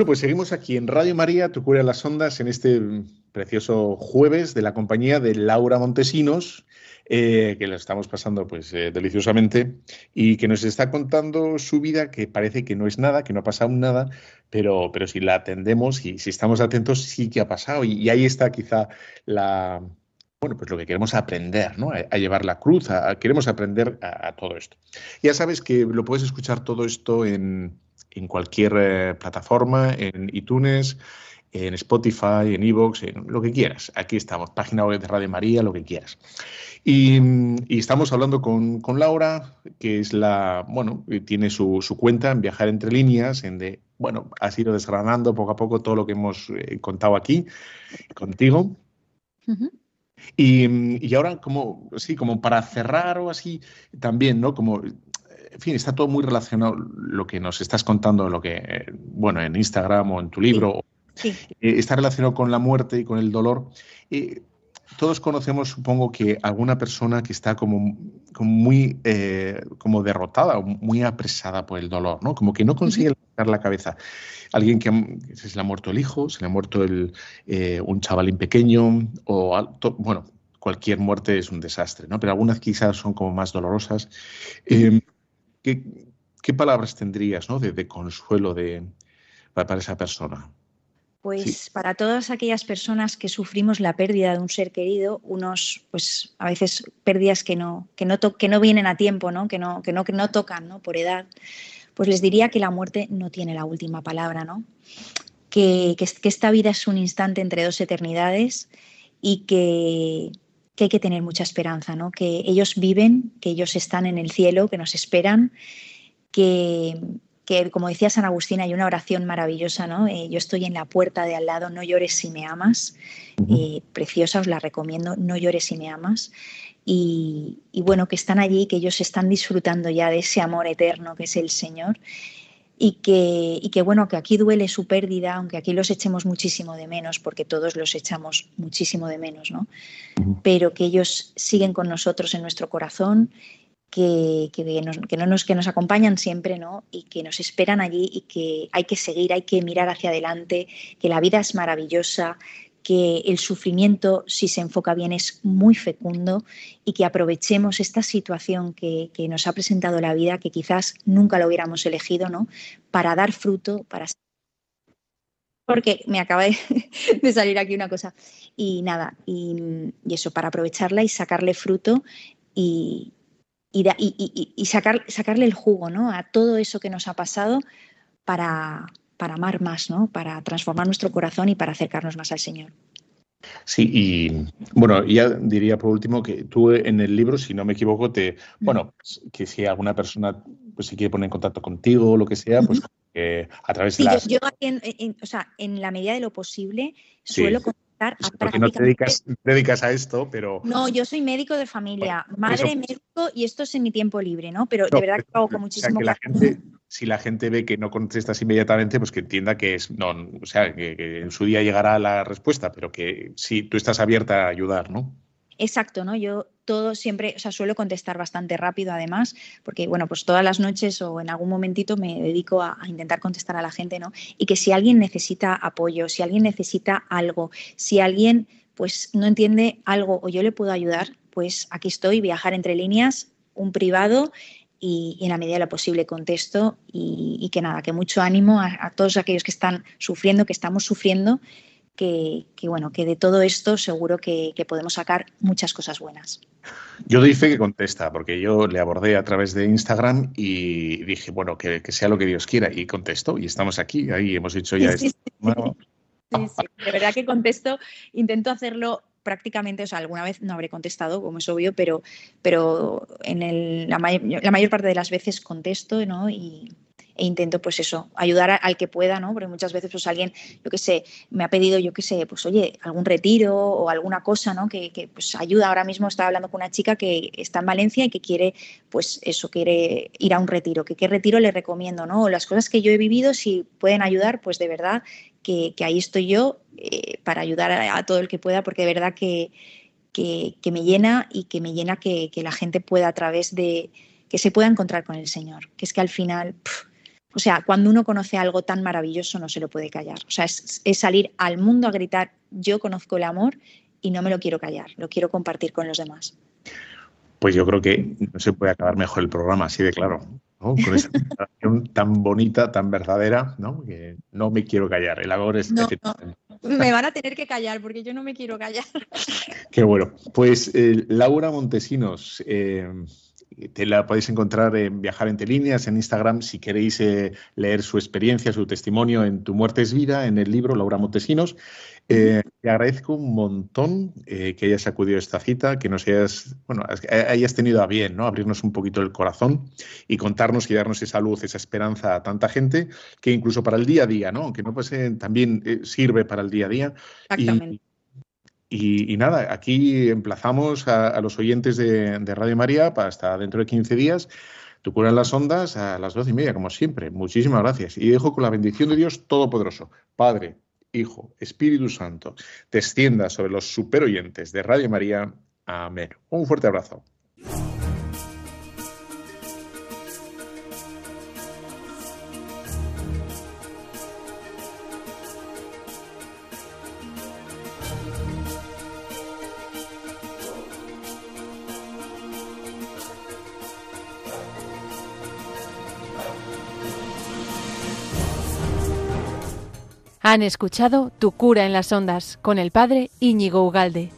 Bueno, pues seguimos aquí en Radio María, Tu cura las ondas, en este precioso jueves de la compañía de Laura Montesinos, eh, que la estamos pasando pues eh, deliciosamente y que nos está contando su vida, que parece que no es nada, que no ha pasado nada, pero, pero si la atendemos y si estamos atentos, sí que ha pasado. Y, ahí está quizá la, bueno, pues lo que queremos aprender, ¿no? A, llevar la cruz, a- queremos aprender a todo esto. Ya sabes que lo puedes escuchar todo esto en, en cualquier eh, plataforma, en iTunes, en Spotify, en Evox, en lo que quieras. Aquí estamos, página web de Radio María, lo que quieras. Y, y estamos hablando con, con Laura, que es la, bueno, eh, tiene su, su cuenta en Viajar entre líneas, en de, bueno, has ido desgranando poco a poco todo lo que hemos eh, contado aquí contigo. Y, y ahora, como, sí, como para cerrar o así, también, ¿no? Como, en fin, está todo muy relacionado lo que nos estás contando, lo que, eh, bueno, en Instagram o en tu libro, Sí, eh, está relacionado con la muerte y con el dolor. Eh, todos conocemos, supongo, que alguna persona que está como, como muy eh, como derrotada o muy apresada por el dolor, ¿no? Como que no consigue levantar la cabeza. Alguien que, se le ha muerto el hijo, se le ha muerto el, eh, un chavalín pequeño, o bueno, cualquier muerte es un desastre, ¿no? Pero algunas quizás son como más dolorosas. Eh, ¿qué, qué palabras tendrías, ¿no? de, de consuelo de, para, esa persona? Pues para todas aquellas personas que sufrimos la pérdida de un ser querido, unos, pues a veces pérdidas que no, que no, to- que no vienen a tiempo, ¿no? Que, no, que, no, que no tocan ¿no? por edad, pues les diría que la muerte no tiene la última palabra, ¿no? Que, que esta vida es un instante entre dos eternidades y que, que hay que tener mucha esperanza, ¿no? Que ellos viven, que ellos están en el cielo, que nos esperan, que, que como decía San Agustín, hay una oración maravillosa, ¿no? Eh, yo estoy en la puerta de al lado, no llores si me amas. Eh, preciosa, os la recomiendo, no llores si me amas. Y, y, bueno, que están allí, que ellos están disfrutando ya de ese amor eterno que es el Señor. Y que, y que bueno, que aquí duele su pérdida, aunque aquí los echemos muchísimo de menos, porque todos los echamos muchísimo de menos, ¿no? Pero que ellos siguen con nosotros en nuestro corazón que, que, nos, que, no nos, que nos acompañan siempre ¿no? y que nos esperan allí y que hay que seguir, hay que mirar hacia adelante, que la vida es maravillosa, que el sufrimiento, si se enfoca bien, es muy fecundo y que aprovechemos esta situación que, nos ha presentado la vida, que quizás nunca lo hubiéramos elegido, ¿no? para dar fruto, para porque me acaba de, salir aquí una cosa. Y nada, y, eso, para aprovecharla y sacarle fruto y, y, y, y sacar, sacarle el jugo ¿no? a todo eso que nos ha pasado para, para amar más, ¿no? para transformar nuestro corazón y para acercarnos más al Señor. Sí, y bueno, ya diría por último que tú en el libro, si no me equivoco, te, bueno, que si alguna persona pues se quiere poner en contacto contigo o lo que sea, pues eh, a través sí, de las... Yo, yo en, en, o sea, en la medida de lo posible suelo sí. A Porque no te dedicas, dedicas, a esto, pero. No, yo soy médico de familia, madre eso... médico y esto es en mi tiempo libre, ¿no? Pero no, de verdad que lo hago con muchísimo. O sea, que la gente, si la gente ve que no contestas inmediatamente, pues que entienda que es. No, o sea, que, en su día llegará la respuesta, pero que sí, tú estás abierta a ayudar, ¿no? Exacto, ¿no? Yo todo siempre, o sea, suelo contestar bastante rápido además, porque bueno, pues todas las noches o en algún momentito me dedico a, a, intentar contestar a la gente, ¿no? Y que si alguien necesita apoyo, si alguien necesita algo, si alguien pues no entiende algo o yo le puedo ayudar, pues aquí estoy, viajar entre líneas, un privado y, y, en la medida de lo posible contesto y, y que nada, que mucho ánimo a, a, todos aquellos que están sufriendo, que estamos sufriendo que, que, bueno, que de todo esto seguro que, que, podemos sacar muchas cosas buenas. Yo doy fe que contesta, porque yo le abordé a través de Instagram y dije, bueno, que, que sea lo que Dios quiera, y contestó, y estamos aquí, ahí hemos hecho ya sí, esto. Sí, bueno. sí, sí, de verdad que contesto, intento hacerlo prácticamente, o sea, alguna vez no habré contestado, como es obvio, pero, pero en el, la, may la mayor parte de las veces contesto, ¿no? Y, e intento pues eso, ayudar al que pueda, ¿no? Porque muchas veces pues alguien, yo qué sé, me ha pedido, yo qué sé, pues oye, algún retiro o alguna cosa, ¿no? Que, que, pues ayuda. Ahora mismo estaba hablando con una chica que está en Valencia y que quiere, pues eso, quiere ir a un retiro. ¿Qué, qué retiro le recomiendo, no? O las cosas que yo he vivido, si pueden ayudar, pues de verdad que, que ahí estoy yo eh, para ayudar a, todo el que pueda, porque de verdad que, que, me llena y que me llena que, la gente pueda a través de que se pueda encontrar con el Señor, que es que al final, o sea, cuando uno conoce algo tan maravilloso no se lo puede callar. O sea, es, es, salir al mundo a gritar, yo conozco el amor y no me lo quiero callar, lo quiero compartir con los demás. Pues yo creo que no se puede acabar mejor el programa, así de claro. ¿No? Con esa presentación tan bonita, tan verdadera, ¿no? Que no me quiero callar. El amor es... No, no. Me van a tener que callar porque yo no me quiero callar. Qué bueno. Pues eh, Laura Montesinos, eh, te la podéis encontrar en Viajar entre líneas, en Instagram, si queréis eh, leer su experiencia, su testimonio en Tu muerte es vida, en el libro Laura Montesinos. Eh, te agradezco un montón eh, que hayas acudido a esta cita, que nos hayas, bueno, hayas tenido a bien, ¿no? Abrirnos un poquito el corazón y contarnos y darnos esa luz, esa esperanza a tanta gente, que incluso para el día a día, ¿no? Aunque no pase, también eh, sirve para el día a día. Exactamente. Y, y, y, nada, aquí emplazamos a, a los oyentes de, de, Radio María para hasta dentro de 15 días. Tu cura en las ondas a las doce y media, como siempre. Muchísimas gracias. Y dejo con la bendición de Dios Todopoderoso, Padre, Hijo, Espíritu Santo, descienda sobre los superoyentes de Radio María. Amén. Un fuerte abrazo. Han escuchado Tu cura en las ondas con el padre Íñigo Ugalde.